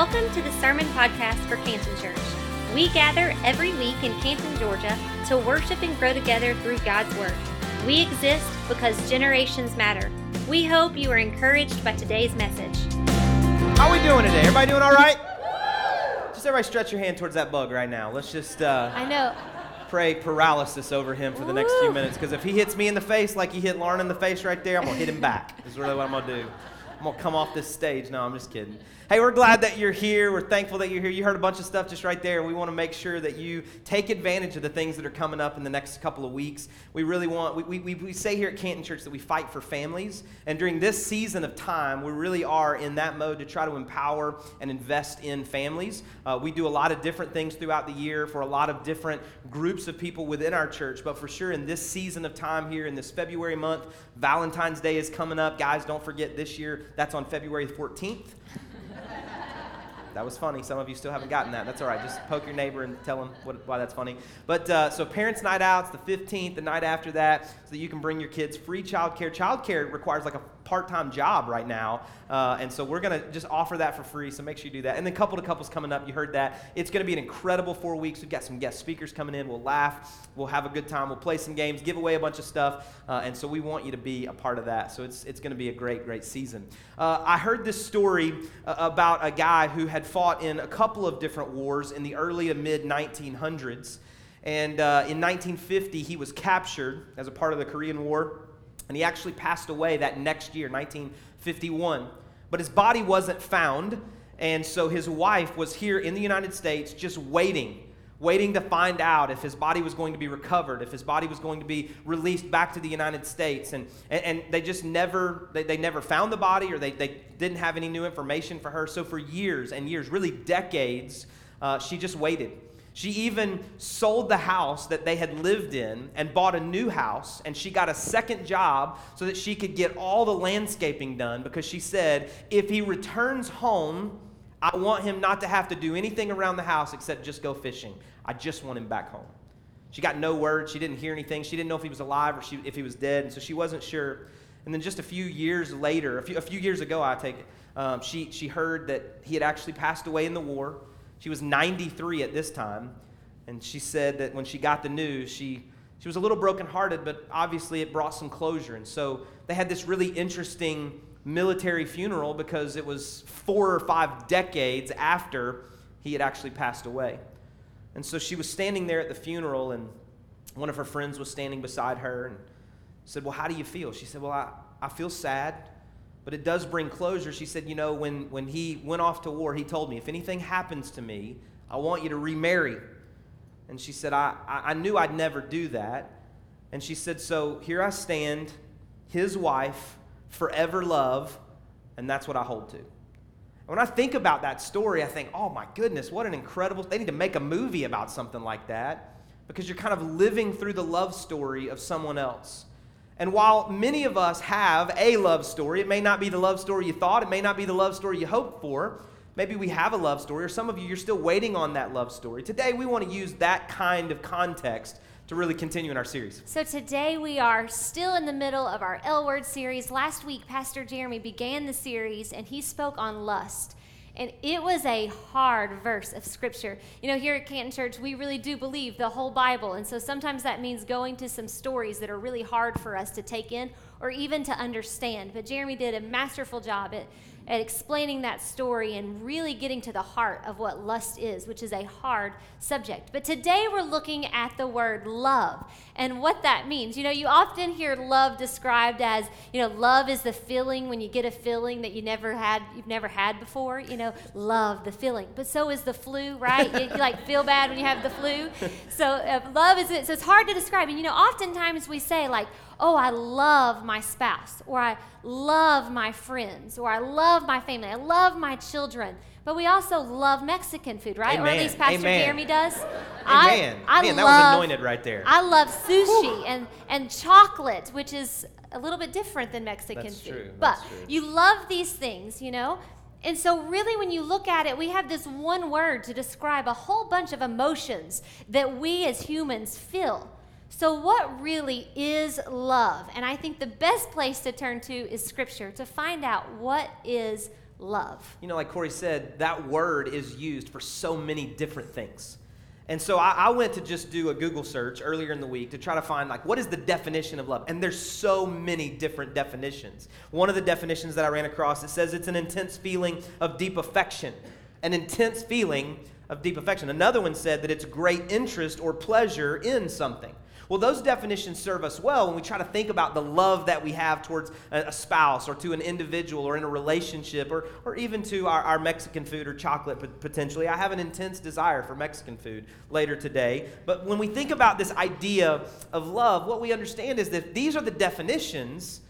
Welcome to the Sermon Podcast for Canton Church. We gather every week in Canton, Georgia to worship and grow together through God's Word. We exist because generations matter. We hope you are encouraged by today's message. How are we doing today? Everybody doing all right? Just everybody stretch your hand towards that bug right now. Let's just uh, I know. pray paralysis over him for the next few minutes. Because if he hits me in the face like he hit Lauren in the face right there, I'm going to hit him back. Is really what I'm going to do. I'm going to come off this stage. No, I'm just kidding. Hey, we're glad that you're here. We're thankful that you're here. You heard a bunch of stuff just right there. We want to make sure that you take advantage of the things that are coming up in the next couple of weeks. We really want, we, we, we say here at Canton Church that we fight for families. And during this season of time, we really are in that mode to try to empower and invest in families. Uh, we do a lot of different things throughout the year for a lot of different groups of people within our church. But for sure, in this season of time here, in this February month, Valentine's Day is coming up. Guys, don't forget this year, that's on February 14th. That was funny. Some of you still haven't gotten that. That's all right. Just poke your neighbor and tell them what, why that's funny. But uh, so parents' night outs, the 15th, the night after that, so that you can bring your kids free childcare. Childcare requires like a part-time job right now, uh, and so we're gonna just offer that for free. So make sure you do that. And then couple to couples coming up. You heard that. It's gonna be an incredible four weeks. We've got some guest speakers coming in. We'll laugh. We'll have a good time. We'll play some games, give away a bunch of stuff, uh, and so we want you to be a part of that. So it's it's gonna be a great great season. Uh, I heard this story uh, about a guy who had fought in a couple of different wars in the early to mid 1900s. And uh, in 1950, he was captured as a part of the Korean War, and he actually passed away that next year, 1951. But his body wasn't found, and so his wife was here in the United States just waiting waiting to find out if his body was going to be recovered, if his body was going to be released back to the United States. And, and, and they just never, they, they never found the body or they, they didn't have any new information for her. So for years and years, really decades, uh, she just waited. She even sold the house that they had lived in and bought a new house, and she got a second job so that she could get all the landscaping done because she said, if he returns home, I want him not to have to do anything around the house except just go fishing. I just want him back home. She got no word. She didn't hear anything. She didn't know if he was alive or she, if he was dead, and so she wasn't sure. And then just a few years later, a few, a few years ago, I take it, um, she, she heard that he had actually passed away in the war. She was 93 at this time, and she said that when she got the news, she, she was a little brokenhearted, but obviously it brought some closure. And so they had this really interesting military funeral because it was four or five decades after he had actually passed away. And so she was standing there at the funeral, and one of her friends was standing beside her and said, Well, how do you feel? She said, Well, I, I feel sad, but it does bring closure. She said, You know, when, when he went off to war, he told me, If anything happens to me, I want you to remarry. And she said, I, I knew I'd never do that. And she said, So here I stand, his wife, forever love, and that's what I hold to. When I think about that story, I think, oh my goodness, what an incredible, they need to make a movie about something like that because you're kind of living through the love story of someone else. And while many of us have a love story, it may not be the love story you thought, it may not be the love story you hoped for. Maybe we have a love story, or some of you, you're still waiting on that love story. Today, we want to use that kind of context to really continue in our series. So today we are still in the middle of our L Word series. Last week, Pastor Jeremy began the series and he spoke on lust. And it was a hard verse of scripture. You know, here at Canton Church, we really do believe the whole Bible. And so sometimes that means going to some stories that are really hard for us to take in or even to understand. But Jeremy did a masterful job at, at explaining that story and really getting to the heart of what lust is, which is a hard subject. But today we're looking at the word love and what that means. You know, you often hear love described as, you know, love is the feeling when you get a feeling that you never had, you've never had before. You know, love the feeling. But so is the flu, right? you, you like feel bad when you have the flu. So uh, love is it. So it's hard to describe. And you know, oftentimes we say like, oh, I love my spouse, or I love my friends, or I love my family, I love my children. But we also love Mexican food, right? Or at least Pastor Amen. Jeremy does. Amen. I, I Man, that love, was anointed right there. I love sushi and, and chocolate, which is a little bit different than Mexican That's food. true, But true. you love these things, you know? And so, really, when you look at it, we have this one word to describe a whole bunch of emotions that we as humans feel. So, what really is love? And I think the best place to turn to is Scripture to find out what is love. You know, like Corey said, that word is used for so many different things. And so I, I, went to just do a Google search earlier in the week to try to find, like, what is the definition of love? And there's so many different definitions. One of the definitions that I ran across, it says it's an intense feeling of deep affection. An intense feeling of deep affection. Another one said that it's great interest or pleasure in something. Well, those definitions serve us well when we try to think about the love that we have towards a, spouse or to an individual or in a relationship or, or even to our, our Mexican food or chocolate potentially. I have an intense desire for Mexican food later today. But when we think about this idea of love, what we understand is that these are the definitions,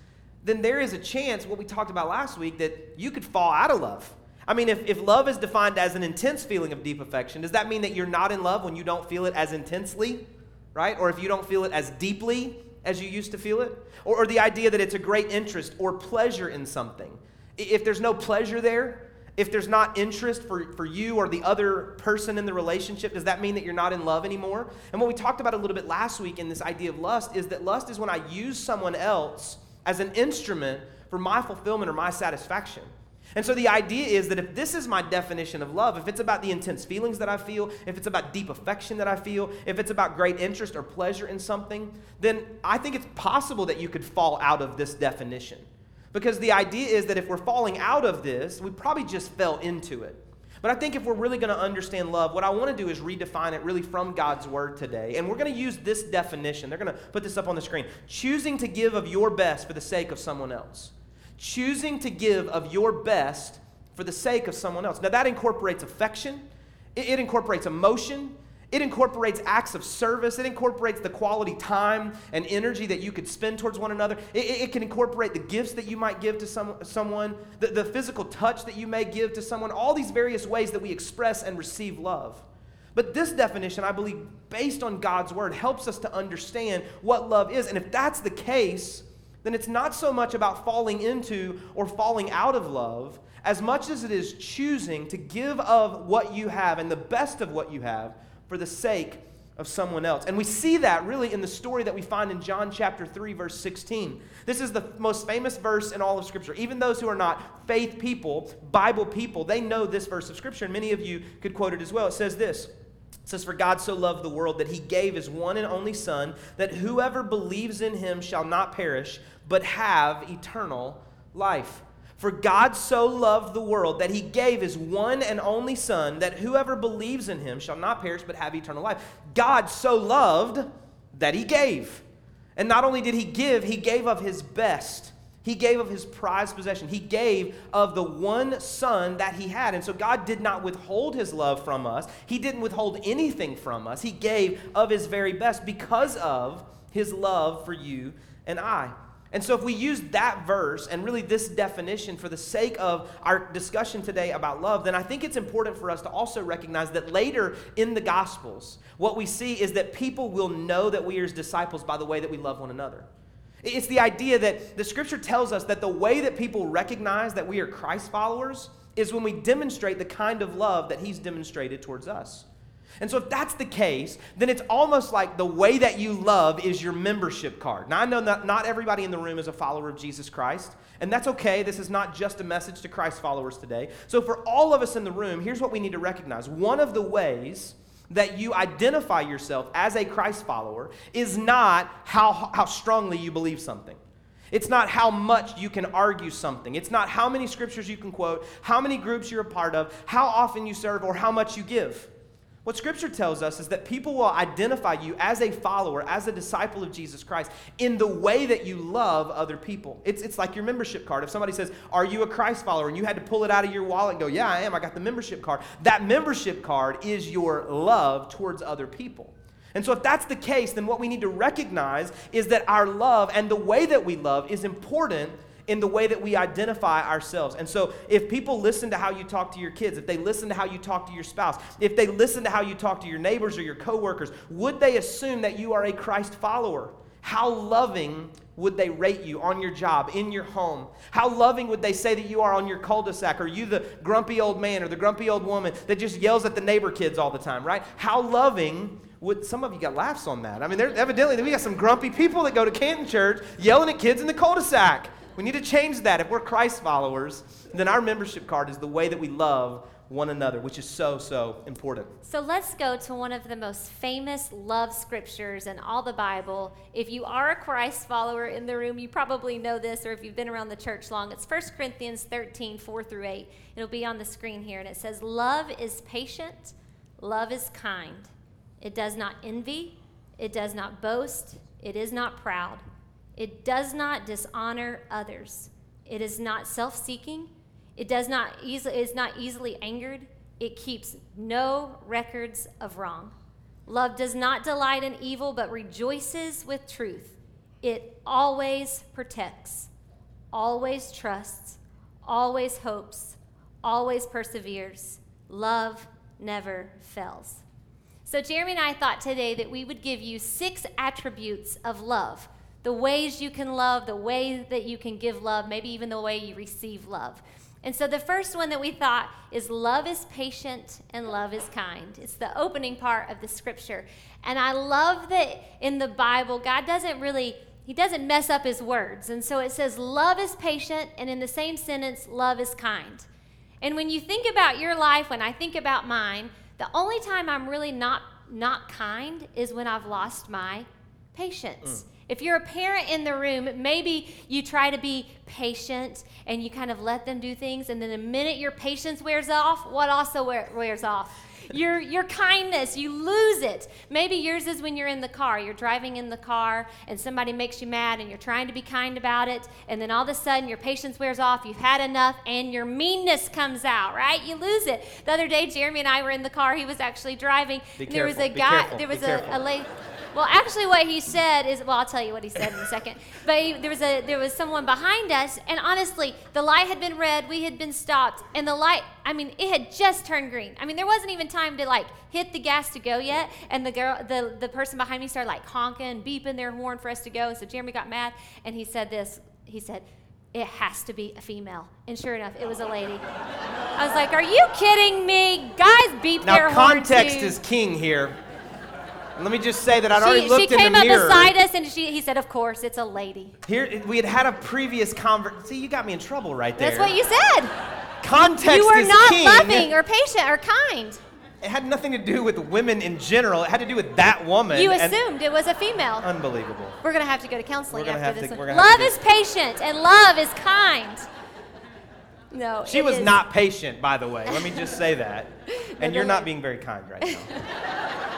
then there is a chance, what we talked about last week, that you could fall out of love. I mean, if, if love is defined as an intense feeling of deep affection, does that mean that you're not in love when you don't feel it as intensely? Right? Or if you don't feel it as deeply as you used to feel it, or, or the idea that it's a great interest or pleasure in something. If there's no pleasure there, if there's not interest for, for you or the other person in the relationship, does that mean that you're not in love anymore? And what we talked about a little bit last week in this idea of lust is that lust is when I use someone else as an instrument for my fulfillment or my satisfaction. And so the idea is that if this is my definition of love, if it's about the intense feelings that I feel, if it's about deep affection that I feel, if it's about great interest or pleasure in something, then I think it's possible that you could fall out of this definition. Because the idea is that if we're falling out of this, we probably just fell into it. But I think if we're really going to understand love, what I want to do is redefine it really from God's word today. And we're going to use this definition. They're going to put this up on the screen choosing to give of your best for the sake of someone else choosing to give of your best for the sake of someone else. Now, that incorporates affection, it, it, incorporates emotion, it incorporates acts of service, it incorporates the quality time and energy that you could spend towards one another. It, it, it can incorporate the gifts that you might give to some, someone, the, the physical touch that you may give to someone, all these various ways that we express and receive love. But this definition, I believe, based on God's word, helps us to understand what love is. And if that's the case, then it's not so much about falling into or falling out of love as much as it is choosing to give of what you have and the best of what you have for the sake of someone else. And we see that really in the story that we find in John chapter 3 verse 16. This is the most famous verse in all of scripture. Even those who are not faith people, Bible people, they know this verse of scripture and many of you could quote it as well. It says this: it says, For God so loved the world that he gave his one and only Son, that whoever believes in him shall not perish, but have eternal life. For God so loved the world that he gave his one and only Son, that whoever believes in him shall not perish, but have eternal life. God so loved that he gave. And not only did he give, he gave of his best. He gave of his prized possession. He gave of the one son that he had. And so God did not withhold his love from us. He didn't withhold anything from us. He gave of his very best because of his love for you and I. And so, if we use that verse and really this definition for the sake of our discussion today about love, then I think it's important for us to also recognize that later in the Gospels, what we see is that people will know that we are his disciples by the way that we love one another. It's the idea that the scripture tells us that the way that people recognize that we are Christ followers is when we demonstrate the kind of love that he's demonstrated towards us. And so, if that's the case, then it's almost like the way that you love is your membership card. Now, I know that not everybody in the room is a follower of Jesus Christ, and that's okay. This is not just a message to Christ followers today. So, for all of us in the room, here's what we need to recognize one of the ways that you identify yourself as a Christ follower is not how, how strongly you believe something. It's not how much you can argue something. It's not how many scriptures you can quote, how many groups you're a part of, how often you serve, or how much you give. What Scripture tells us is that people will identify you as a follower, as a disciple of Jesus Christ, in the way that you love other people. It's, it's like your membership card. If somebody says, Are you a Christ follower? and you had to pull it out of your wallet and go, Yeah, I am. I got the membership card. That membership card is your love towards other people. And so, if that's the case, then what we need to recognize is that our love and the way that we love is important in the way that we identify ourselves. And so, if people listen to how you talk to your kids, if they listen to how you talk to your spouse, if they listen to how you talk to your neighbors or your coworkers, would they assume that you are a Christ follower? How loving would they rate you on your job, in your home? How loving would they say that you are on your cul de sac? Are you the grumpy old man or the grumpy old woman that just yells at the neighbor kids all the time, right? How loving would some of you got laughs on that? I mean, evidently we got some grumpy people that go to Canton Church yelling at kids in the cul de sac. We need to change that. If we're Christ followers, then our membership card is the way that we love one another, which is so, so important. So let's go to one of the most famous love scriptures in all the Bible. If you are a Christ follower in the room, you probably know this, or if you've been around the church long, it's 1 Corinthians 13, 4 through 8. It'll be on the screen here, and it says, Love is patient, love is kind. It does not envy, it does not boast, it is not proud, it does not dishonor others, it is not self seeking. It does not easily is not easily angered. It keeps no records of wrong. Love does not delight in evil but rejoices with truth. It always protects, always trusts, always hopes, always perseveres. Love never fails. So, Jeremy and I thought today that we would give you six attributes of love the ways you can love, the way that you can give love, maybe even the way you receive love. And so the first one that we thought is love is patient and love is kind. It's the opening part of the scripture. And I love that in the Bible, God doesn't really, He doesn't mess up His words. And so it says, love is patient, and in the same sentence, love is kind. And when you think about your life, when I think about mine, the only time I'm really not, not kind is when I've lost my patience. Mm. If you're a parent in the room, maybe you try to be patient and you kind of let them do things, and then the minute your patience wears off, what also wears off? Your, your kindness, you lose it. Maybe yours is when you're in the car. You're driving in the car and somebody makes you mad and you're trying to be kind about it. And then all of a sudden your patience wears off. You've had enough and your meanness comes out, right? You lose it. The other day, Jeremy and I were in the car. He was actually driving. Be there careful, was a guy, there was a, a lady. Well, actually, what he said is well, I'll tell you what he said in a second. But he, there was a there was someone behind us, and honestly, the light had been red, we had been stopped, and the light. I mean, it had just turned green. I mean, there wasn't even time to like hit the gas to go yet, and the girl, the the person behind me started like honking, beeping their horn for us to go. So Jeremy got mad, and he said this. He said. It has to be a female. And sure enough, it was a lady. I was like, Are you kidding me? Guys beep now, their horn. context too. is king here. Let me just say that I'd already she, looked she in the mirror. She came up beside us and she, he said, "Of course, it's a lady." Here we had had a previous conversation. See, you got me in trouble right there. That's what you said. Context You were is not king. loving or patient or kind. It had nothing to do with women in general. It had to do with that woman. You assumed it was a female. Unbelievable. We're gonna have to go to counseling after this to, one. Love is patient and love is kind. No, she was is. not patient, by the way. Let me just say that. and you're not being very kind right now.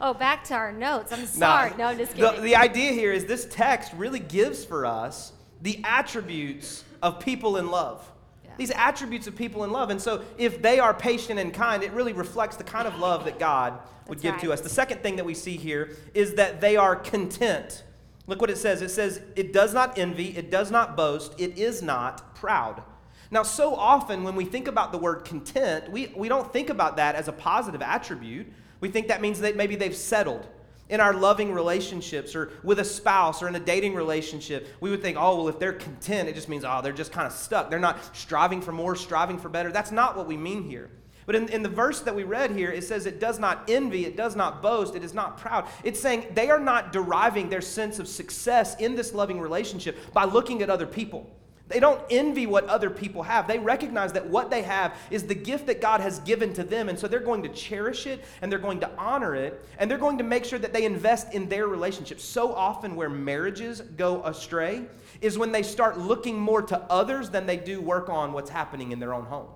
Oh, back to our notes. I'm sorry. Nah, no, I'm just kidding. The, the idea here is this text really gives for us the attributes of people in love. Yeah. These attributes of people in love. And so, if they are patient and kind, it really reflects the kind of love that God would That's give right. to us. The second thing that we see here is that they are content. Look what it says. It says, It does not envy, it does not boast, it is not proud. Now, so often when we think about the word content, we, we don't think about that as a positive attribute. We think that means that maybe they've settled in our loving relationships or with a spouse or in a dating relationship. We would think, oh, well, if they're content, it just means, oh, they're just kind of stuck. They're not striving for more, striving for better. That's not what we mean here. But in, in the verse that we read here, it says it does not envy, it does not boast, it is not proud. It's saying they are not deriving their sense of success in this loving relationship by looking at other people. They don't envy what other people have. They recognize that what they have is the gift that God has given to them. And so they're going to cherish it and they're going to honor it and they're going to make sure that they invest in their relationships. So often, where marriages go astray is when they start looking more to others than they do work on what's happening in their own home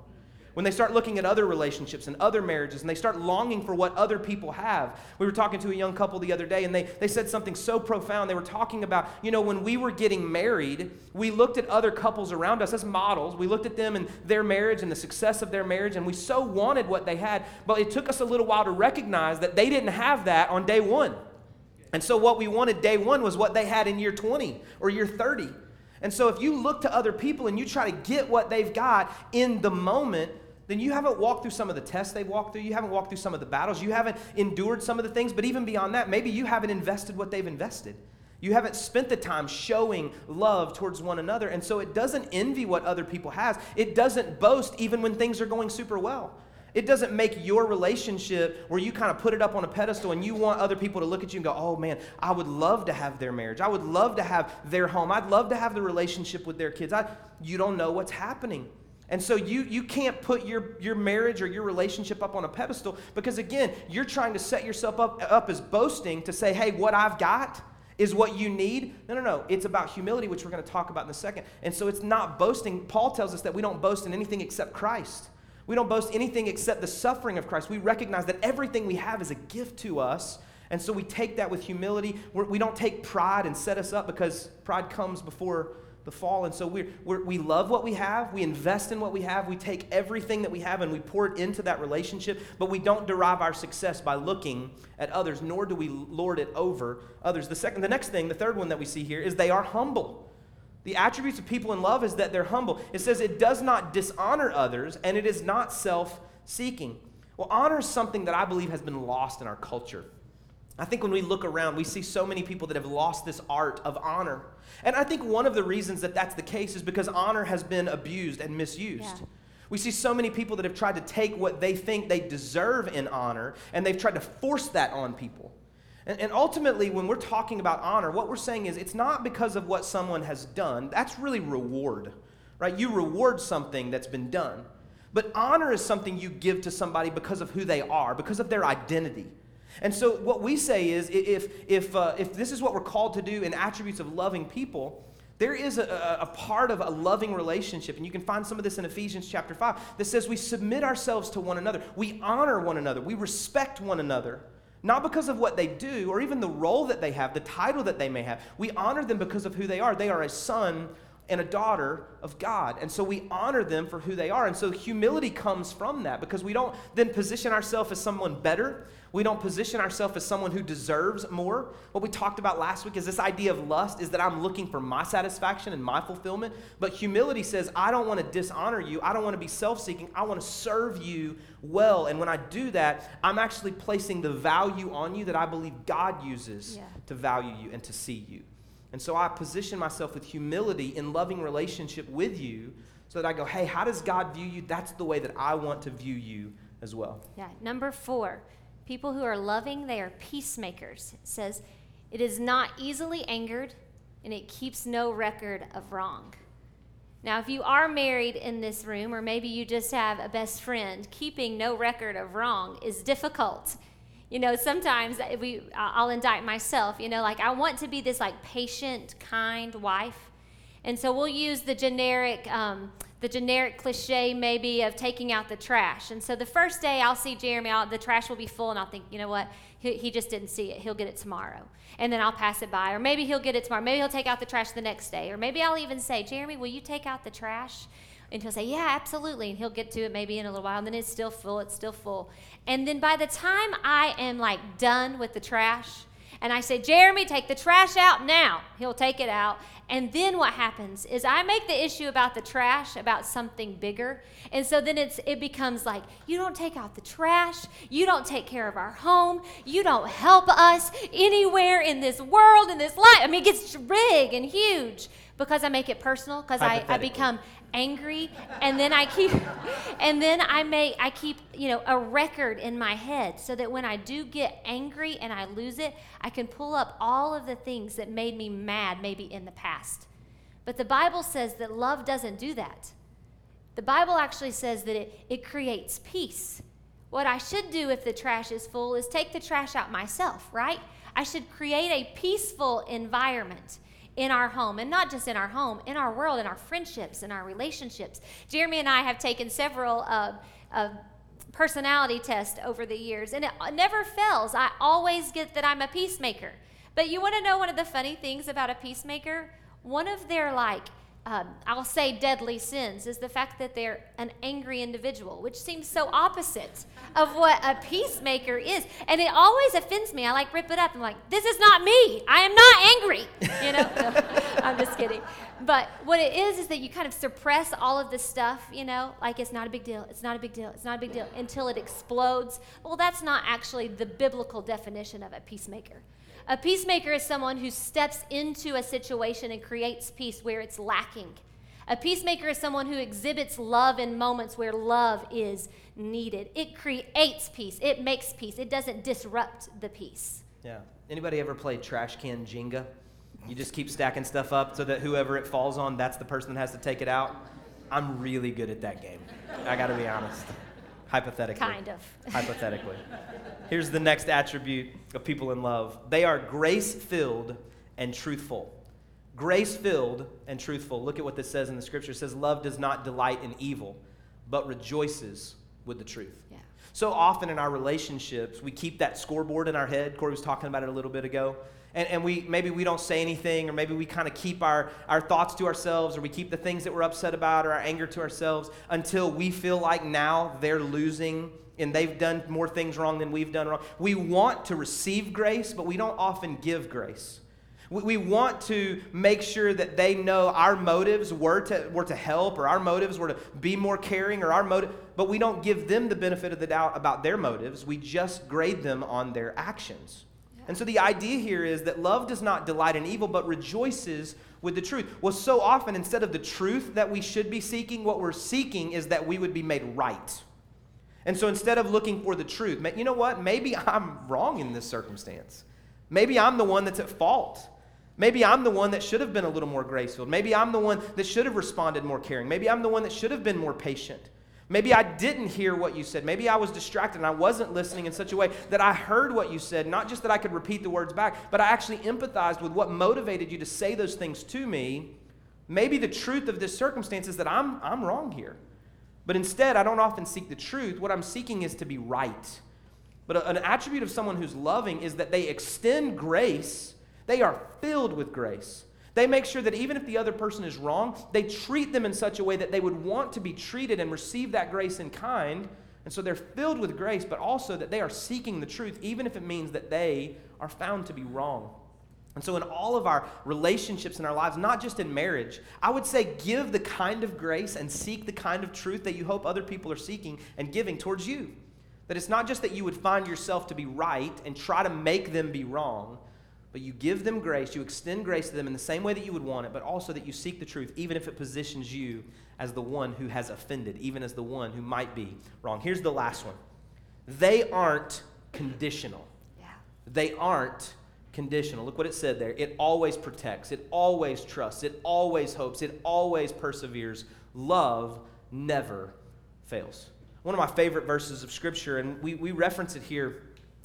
when they start looking at other relationships and other marriages and they start longing for what other people have. We were talking to a young couple the other day and they, they said something so profound. They were talking about, you know, when we were getting married, we looked at other couples around us as models. We looked at them and their marriage and the success of their marriage and we so wanted what they had, but it took us a little while to recognize that they didn't have that on day one. And so what we wanted day one was what they had in year 20 or year 30. And so if you look to other people and you try to get what they've got in the moment, then you haven't walked through some of the tests they've walked through. You haven't walked through some of the battles. You haven't endured some of the things. But even beyond that, maybe you haven't invested what they've invested. You haven't spent the time showing love towards one another. And so it doesn't envy what other people has. It doesn't boast even when things are going super well. It doesn't make your relationship where you kind of put it up on a pedestal and you want other people to look at you and go, oh man, I would love to have their marriage. I would love to have their home. I'd love to have the relationship with their kids. I, you don't know what's happening. And so you, you can't put your, your marriage or your relationship up on a pedestal because, again, you're trying to set yourself up, up as boasting to say, hey, what I've got is what you need. No, no, no. It's about humility, which we're going to talk about in a second. And so it's not boasting. Paul tells us that we don't boast in anything except Christ. We don't boast anything except the suffering of Christ. We recognize that everything we have is a gift to us. And so we take that with humility. We're, we do not take pride and set us up because pride comes before the fall. And so we're, we love what we have. We invest in what we have. We take everything that we have and we pour it into that relationship. But we don't derive our success by looking at others, nor do we lord it over others. The, second, the next thing, the third one that we see here, is they are humble. The attributes of people in love is that they're humble. It says it does not dishonor others and it is not self seeking. Well, honor is something that I believe has been lost in our culture. I think when we look around, we see so many people that have lost this art of honor. And I think one of the reasons that that's the case is because honor has been abused and misused. Yeah. We see so many people that have tried to take what they think they deserve in honor and they've tried to force that on people. And, and, ultimately, when we're talking about honor, what we're saying is it's not because of what someone has done. That's really reward, right? You reward something that's been done. But honor is something you give to somebody because of who they are, because of their identity. And so, what we say is if, if, uh, if this is what we're called to do in attributes of loving people, there is a, a, part of a loving relationship, and you can find some of this in Ephesians chapter 5, that says we submit ourselves to one another. We honor one another. We respect one another not because of what they do or even the role that they have, the title that they may have. We honor them because of who they are. They are a son and a daughter of God. And so we honor them for who they are. And so humility comes from that because we don't then position ourselves as someone better. We don't position ourselves as someone who deserves more. What we talked about last week is this idea of lust is that I'm looking for my satisfaction and my fulfillment. But humility says, I don't want to dishonor you. I don't want to be self seeking. I want to serve you well. And when I do that, I'm actually placing the value on you that I believe God uses yeah. to value you and to see you. And so I position myself with humility in loving relationship with you so that I go, hey, how does God view you? That's the way that I want to view you as well. Yeah. Number four, people who are loving, they are peacemakers. It says, it is not easily angered and it keeps no record of wrong. Now, if you are married in this room, or maybe you just have a best friend, keeping no record of wrong is difficult you know sometimes we i'll indict myself you know like i want to be this like patient kind wife and so we'll use the generic um, the generic cliche maybe of taking out the trash. And so the first day i'll see jeremy I'll, the trash will be full and i'll think you know what? He, he just didn't see it. He'll get it tomorrow. And then i'll pass it by. Or maybe he'll get it tomorrow. Maybe he'll take out the trash the next day. Or maybe i'll even say jeremy will you take out the trash? And he'll say, Yeah, absolutely. And he'll get to it maybe in a little while. And then it's still full, it's still full. And then by the time I am like done with the trash, and I say, Jeremy, take the trash out now, he'll take it out. And then what happens is I make the issue about the trash about something bigger. And so then it's it becomes like you don't take out the trash, you don't take care of our home, you don't help us anywhere in this world in this life. I mean it gets big and huge because I make it personal because I, I become angry and then i keep and then i make i keep you know a record in my head so that when i do get angry and i lose it i can pull up all of the things that made me mad maybe in the past. But the bible says that love doesn't do that. The bible actually says that it, it creates peace. What i should do if the trash is full is take the trash out myself right? I should create a peaceful environment in our home, and not just in our home, in our world, in our friendships, in our relationships. Jeremy and I have taken several uh, uh, personality tests over the years, and it never fails. I always get that I'm a peacemaker. But you want to know one of the funny things about a peacemaker? One of their like um, I'll say deadly sins is the fact that they're an angry individual, which seems so opposite of what a peacemaker is. And it always offends me. I like rip it up. I'm like, this is not me. I am not angry. You know? I'm just kidding. But what it is is that you kind of suppress all of this stuff, you know, like it's not a big deal. It's not a big deal. It's not a big deal until it explodes. Well, that's not actually the biblical definition of a peacemaker. A peacemaker is someone who steps into a situation and creates peace where it's lacking. A peacemaker is someone who exhibits love in moments where love is needed. It creates peace, it makes peace, it doesn't disrupt the peace. Yeah. Anybody ever play trash can Jenga? You just keep stacking stuff up so that whoever it falls on, that's the person that has to take it out. I'm really good at that game. I got to be honest. Hypothetically. Kind of. Hypothetically. Here's the next attribute of people in love they are grace filled and truthful. Grace filled and truthful. Look at what this says in the scripture. It says, Love does not delight in evil, but rejoices with the truth. Yeah. So often in our relationships, we keep that scoreboard in our head. Corey was talking about it a little bit ago. And, and we maybe we don't say anything, or maybe we kind of keep our, our thoughts to ourselves, or we keep the things that we're upset about or our anger to ourselves until we feel like now they're losing and they've done more things wrong than we've done wrong. We want to receive grace, but we don't often give grace. We, we want to make sure that they know our motives were to, were to help, or our motives were to be more caring, or our motive, but we don't give them the benefit of the doubt about their motives. We just grade them on their actions. And so the idea here is that love does not delight in evil, but rejoices with the truth. Well, so often, instead of the truth that we should be seeking, what we're seeking is that we would be made right. And so instead of looking for the truth, you know what? Maybe I'm wrong in this circumstance. Maybe I'm the one that's at fault. Maybe I'm the one that should have been a little more graceful. Maybe I'm the one that should have responded more caring. Maybe I'm the one that should have been more patient. Maybe I didn't hear what you said. Maybe I was distracted and I wasn't listening in such a way that I heard what you said, not just that I could repeat the words back, but I actually empathized with what motivated you to say those things to me. Maybe the truth of this circumstance is that I'm, I'm wrong here. But instead, I don't often seek the truth. What I'm seeking is to be right. But an attribute of someone who's loving is that they extend grace, they are filled with grace. They make sure that even if the other person is wrong, they treat them in such a way that they would want to be treated and receive that grace in kind. And so they're filled with grace, but also that they are seeking the truth, even if it means that they are found to be wrong. And so, in all of our relationships in our lives, not just in marriage, I would say give the kind of grace and seek the kind of truth that you hope other people are seeking and giving towards you. That it's not just that you would find yourself to be right and try to make them be wrong, but you give them grace, you extend grace to them in the same way that you would want it, but also that you seek the truth, even if it positions you as the one who has offended, even as the one who might be wrong. Here's the last one they aren't conditional. Yeah. They aren't conditional. Look what it said there. It always protects, it always trusts, it always hopes, it always perseveres. Love never fails. One of my favorite verses of Scripture, and we, we reference it here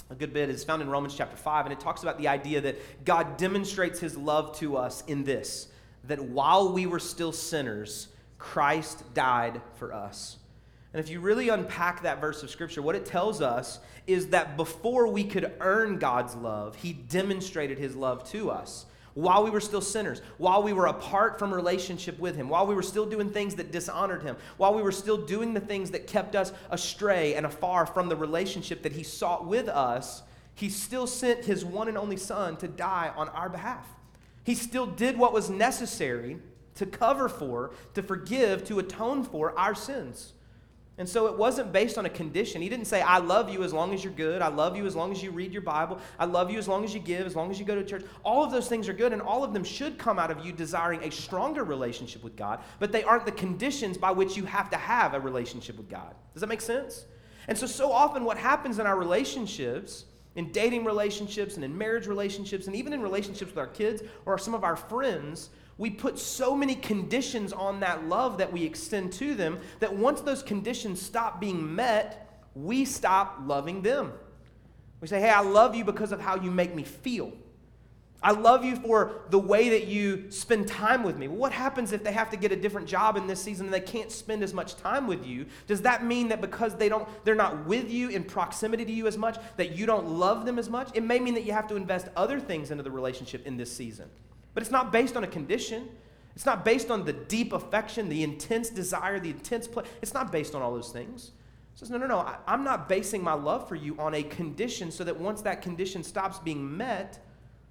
a good bit is found in Romans chapter 5, and it talks about the idea that God demonstrates his love to us in this that while we were still sinners, Christ died for us. And if you really unpack that verse of Scripture, what it tells us is that before we could earn God's love, he demonstrated his love to us while we were still sinners, while we were apart from relationship with Him, while we were still doing things that dishonored Him, while we were still doing the things that kept us astray and afar from the relationship that He sought with us, He still sent His one and only Son to die on our behalf. He still did what was necessary to cover for, to forgive, to atone for our sins. And so it wasn't based on a condition. He didn't say, I love you as long as you're good. I love you as long as you read your Bible. I love you as long as you give, as long as you go to church. All of those things are good, and all of them should come out of you desiring a stronger relationship with God, but they aren't the conditions by which you have to have a relationship with God. Does that make sense? And so, so often what happens in our relationships, in dating relationships and in marriage relationships, and even in relationships with our kids or some of our friends, we put so many conditions on that love that we extend to them that once those conditions stop being met, we stop loving them. We say, Hey, I love you because of how you make me feel. I love you for the way that you spend time with me. what happens if they have to get a different job in this season and they can't spend as much time with you? Does that mean that because they don't they're not with you in proximity to you as much that you don't love them as much? It may mean that you have to invest other things into the relationship in this season. But it's not based on a condition. It's not based on the deep affection, the intense desire, the intense play. It's not based on all those things. It says, no, no, no. I, I'm not basing my love for you on a condition so that once that condition stops being met,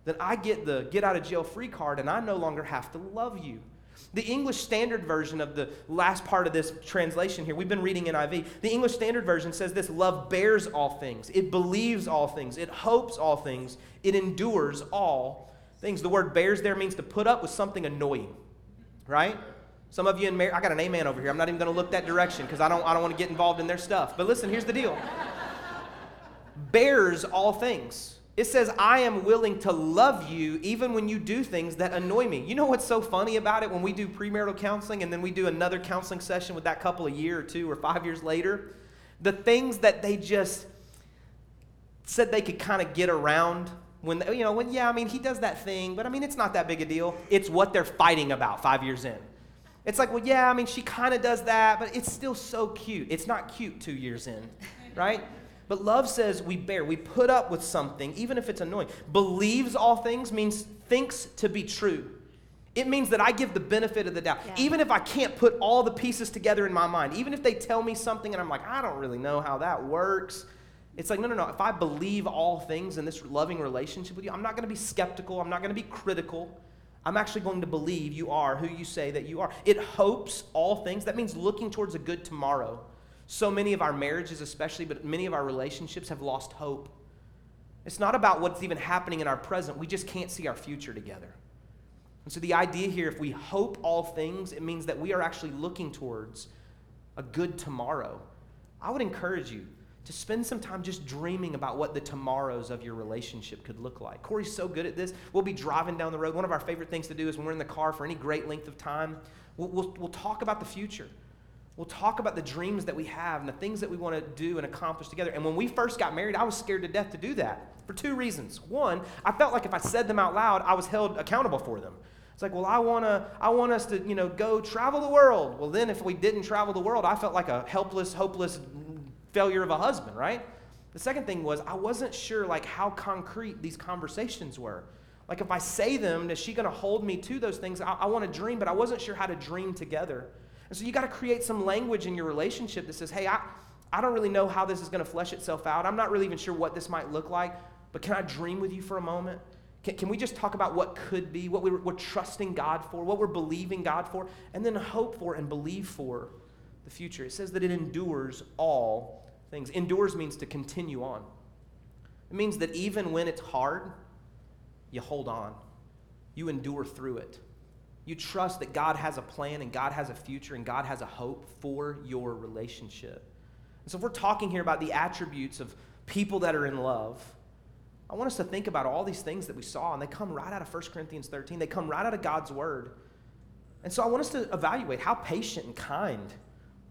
then I get the get out of jail free card and I no longer have to love you. The English Standard Version of the last part of this translation here, we've been reading NIV. The English Standard Version says this love bears all things, it believes all things, it hopes all things, it endures all things. The word bears there means to put up with something annoying, right? Some of you in marriage, I got an amen over here. I'm not even going to look that direction because I don't, I don't want to get involved in their stuff. But listen, here's the deal bears all things. It says, I am willing to love you even when you do things that annoy me. You know what's so funny about it when we do premarital counseling and then we do another counseling session with that couple a year or two or five years later? The things that they just said they could kind of get around when, you know, when, yeah, I mean, he does that thing, but I mean, it's not that big a deal. It's what they're fighting about five years in. It's like, well, yeah, I mean, she kind of does that, but it's still so cute. It's not cute two years in, right? But love says we bear, we put up with something, even if it's annoying. Believes all things means thinks to be true. It means that I give the benefit of the doubt. Yeah. Even if I can't put all the pieces together in my mind, even if they tell me something and I'm like, I don't really know how that works. It's like, no, no, no. If I believe all things in this loving relationship with you, I'm not going to be skeptical. I'm not going to be critical. I'm actually going to believe you are who you say that you are. It hopes all things. That means looking towards a good tomorrow. So many of our marriages, especially, but many of our relationships have lost hope. It's not about what's even happening in our present. We just can't see our future together. And so the idea here, if we hope all things, it means that we are actually looking towards a good tomorrow. I would encourage you to spend some time just dreaming about what the tomorrows of your relationship could look like. Corey's so good at this. We'll be driving down the road. One of our favorite things to do is when we're in the car for any great length of time, we'll, we'll, we'll talk about the future. We'll talk about the dreams that we have and the things that we want to do and accomplish together. And when we first got married, I was scared to death to do that for two reasons. One, I felt like if I said them out loud, I was held accountable for them. It's like, well, I want to I want us to, you know, go travel the world. Well, then if we didn't travel the world, I felt like a helpless, hopeless failure of a husband, right? The second thing was I wasn't sure like how concrete these conversations were. Like if I say them, is she going to hold me to those things? I, I want to dream, but I wasn't sure how to dream together. And so you got to create some language in your relationship that says, hey, I, I don't really know how this is going to flesh itself out. I'm not really even sure what this might look like, but can I dream with you for a moment? Can, can we just talk about what could be, what we, we're trusting God for, what we're believing God for, and then hope for and believe for the future? It says that it endures all things. Endures means to continue on. It means that even when it's hard, you hold on, you endure through it. You trust that God has a plan and God has a future and God has a hope for your relationship. And so, if we're talking here about the attributes of people that are in love, I want us to think about all these things that we saw, and they come right out of 1 Corinthians 13. They come right out of God's word. And so, I want us to evaluate how patient and kind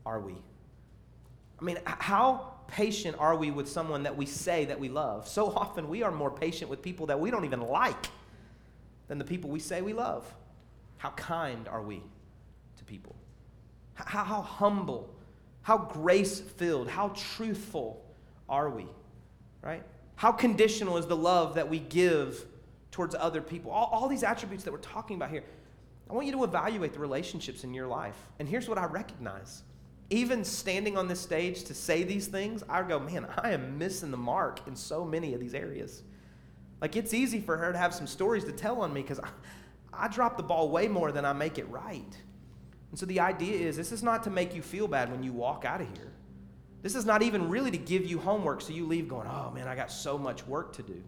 are we? I mean, how patient are we with someone that we say that we love? So often we are more patient with people that we don't even like than the people we say we love. How kind are we to people? How, how humble, how grace filled, how truthful are we? Right? How conditional is the love that we give towards other people? All, all these attributes that we're talking about here. I want you to evaluate the relationships in your life. And here's what I recognize. Even standing on this stage to say these things, I go, man, I am missing the mark in so many of these areas. Like, it's easy for her to have some stories to tell on me because I drop the ball way more than I make it right. And so the idea is this is not to make you feel bad when you walk out of here. This is not even really to give you homework so you leave going, oh man, I got so much work to do.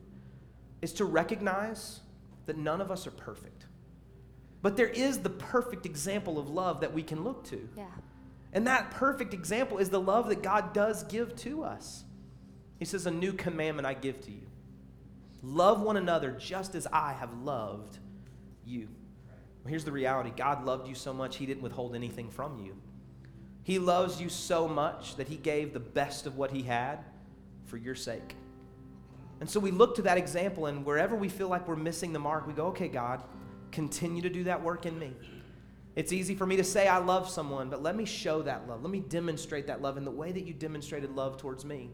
It's to recognize that none of us are perfect. But there is the perfect example of love that we can look to. Yeah. And that perfect example is the love that God does give to us. He says, A new commandment I give to you love one another just as I have loved you. Well, here's the reality God loved you so much, He didn't withhold anything from you. He loves you so much that He gave the best of what He had for your sake. And so we look to that example, and wherever we feel like we're missing the mark, we go, okay, God, continue to do that work in me. It's easy for me to say I love someone, but let me show that love. Let me demonstrate that love in the way that you demonstrated love towards me.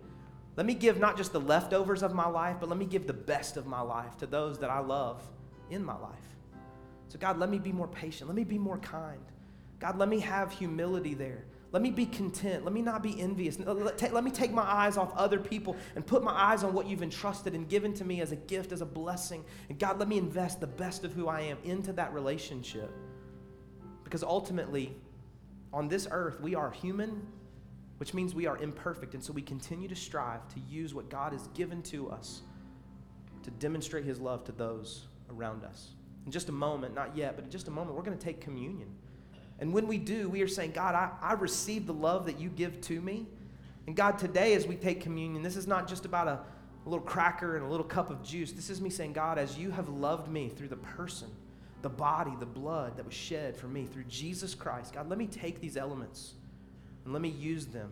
Let me give not just the leftovers of my life, but let me give the best of my life to those that I love in my life. So, God, let me be more patient. Let me be more kind. God, let me have humility there. Let me be content. Let me not be envious. Let me take my eyes off other people and put my eyes on what you've entrusted and given to me as a gift, as a blessing. And God, let me invest the best of who I am into that relationship. Because ultimately, on this earth, we are human, which means we are imperfect. And so we continue to strive to use what God has given to us to demonstrate his love to those around us in just a moment, not yet, but in just a moment, we're going to take communion. And when we do, we are saying, God, I, I receive the love that you give to me. And God, today as we take communion, this is not just about a, a little cracker and a little cup of juice. This is me saying, God, as you have loved me through the person, the body, the blood that was shed for me through Jesus Christ, God, let me take these elements and let me use them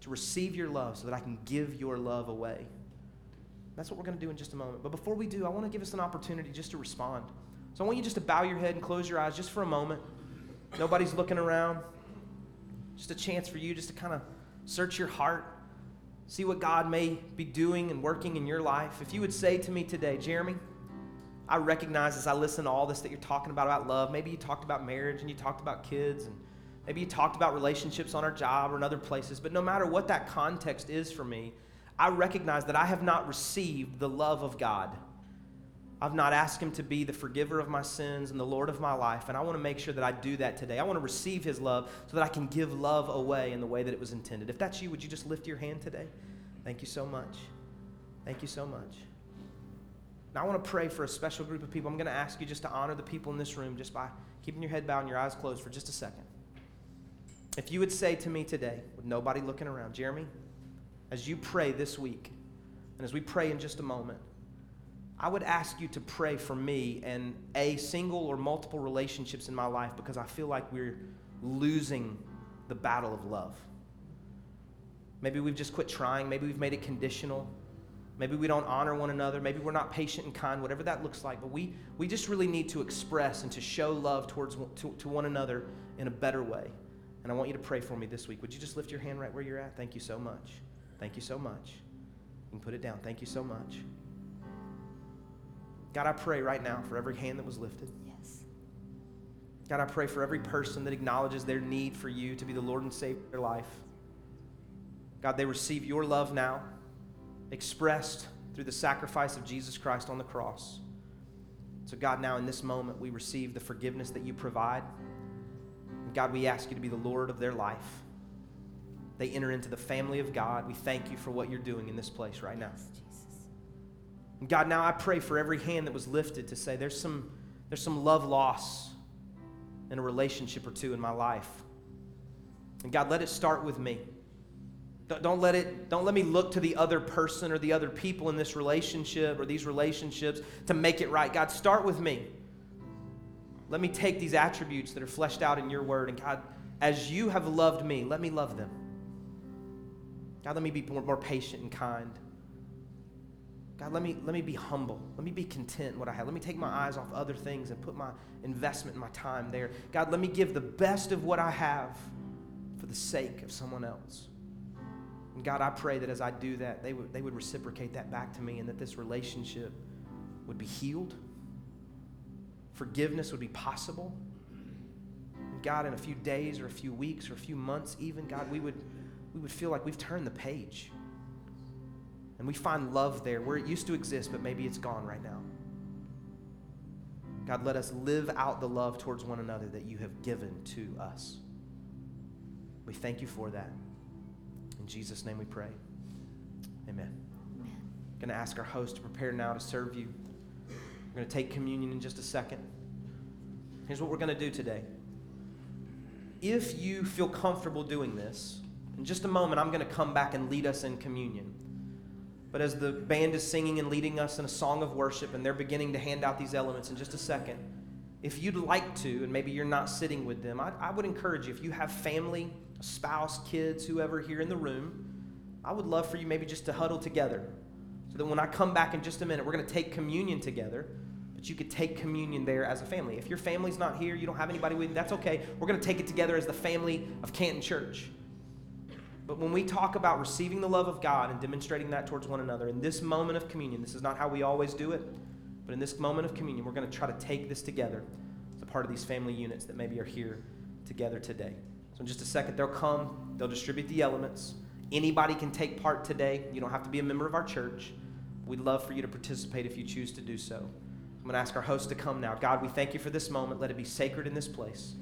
to receive your love so that I can give your love away. That's what we're going to do in just a moment. But before we do, I want to give us an opportunity just to respond. So I want you just to bow your head and close your eyes just for a moment. Nobody's looking around. Just a chance for you just to kind of search your heart, see what God may be doing and working in your life. If you would say to me today, Jeremy, I recognize as I listen to all this that you're talking about about love. Maybe you talked about marriage and you talked about kids and maybe you talked about relationships on our job or in other places. But no matter what that context is for me, I recognize that I have not received the love of God. I've not asked Him to be the forgiver of my sins and the Lord of my life, and I want to make sure that I do that today. I want to receive His love so that I can give love away in the way that it was intended. If that's you, would you just lift your hand today? Thank you so much. Thank you so much. Now, I want to pray for a special group of people. I'm going to ask you just to honor the people in this room just by keeping your head bowed and your eyes closed for just a second. If you would say to me today, with nobody looking around, Jeremy, as you pray this week, and as we pray in just a moment, I would ask you to pray for me and a single or multiple relationships in my life because I feel like we're losing the battle of love. Maybe we've just quit trying. Maybe we've made it conditional. Maybe we don't honor one another. Maybe we're not patient and kind, whatever that looks like. But we, we just really need to express and to show love towards to, to one another in a better way. And I want you to pray for me this week. Would you just lift your hand right where you're at? Thank you so much. Thank you so much. You can put it down. Thank you so much. God, I pray right now for every hand that was lifted. Yes. God, I pray for every person that acknowledges their need for you to be the Lord and Savior of their life. God, they receive your love now, expressed through the sacrifice of Jesus Christ on the cross. So, God, now in this moment, we receive the forgiveness that you provide. And God, we ask you to be the Lord of their life. They enter into the family of God. We thank you for what you're doing in this place right now. And God, now I pray for every hand that was lifted to say there's some, there's some love loss in a relationship or two in my life. And God, let it start with me. Don't- let it, don't let me look to the other person or the other people in this relationship or these relationships to make it right. God, start with me. Let me take these attributes that are fleshed out in your word, and God, as you have loved me, let me love them. God, let me be more, more patient and kind. God, let me, let me be humble. Let me be content in what I have. Let me take my eyes off other things and put my investment my time there. God, let me give the best of what I have for the sake of someone else. And God, I pray that as I do that, they would, they would reciprocate that back to me and that this relationship would be healed. Forgiveness would be possible. And God, in a few days or a few weeks or a few months, even, God, we would, we would feel like we've turned the page. And we find love there where it used to exist, but maybe it's gone right now. God, let us live out the love towards one another that you have given to us. We thank you for that. In Jesus' name we pray. Amen. Amen. I'm going to ask our host to prepare now to serve you. We're going to take communion in just a second. Here's what we're going to do today. If you feel comfortable doing this, in just a moment, I'm going to come back and lead us in communion. But as the band is singing and leading us in a song of worship, and they're beginning to hand out these elements in just a second, if you'd like to, and maybe you're not sitting with them, I, I would encourage you, if you have family, spouse, kids, whoever here in the room, I would love for you maybe just to huddle together. So that when I come back in just a minute, we're going to take communion together, but you could take communion there as a family. If your family's not here, you don't have anybody with you, that's okay. We're going to take it together as the family of Canton Church. But when we talk about receiving the love of God and demonstrating that towards one another, in this moment of communion, this is not how we always do it, but in this moment of communion, we're going to try to take this together as a part of these family units that maybe are here together today. In just a second, they'll come, they'll distribute the elements. Anybody can take part today. You don't have to be a member of our church. We'd love for you to participate if you choose to do so. I'm going to ask our host to come now. God, we thank you for this moment. Let it be sacred in this place.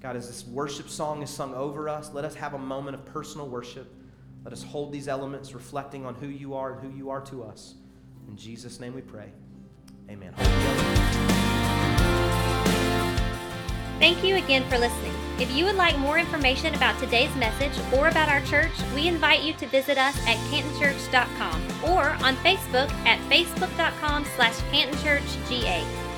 God, as this worship song is sung over us, let us have a moment of personal worship. Let us hold these elements reflecting on who you are and who you are to us. In Jesus' name we pray. Amen. Thank you again for listening. If you would like more information about today's message or about our church, we invite you to visit us at cantonchurch.com or on Facebook at facebook.com slash cantonchurchga.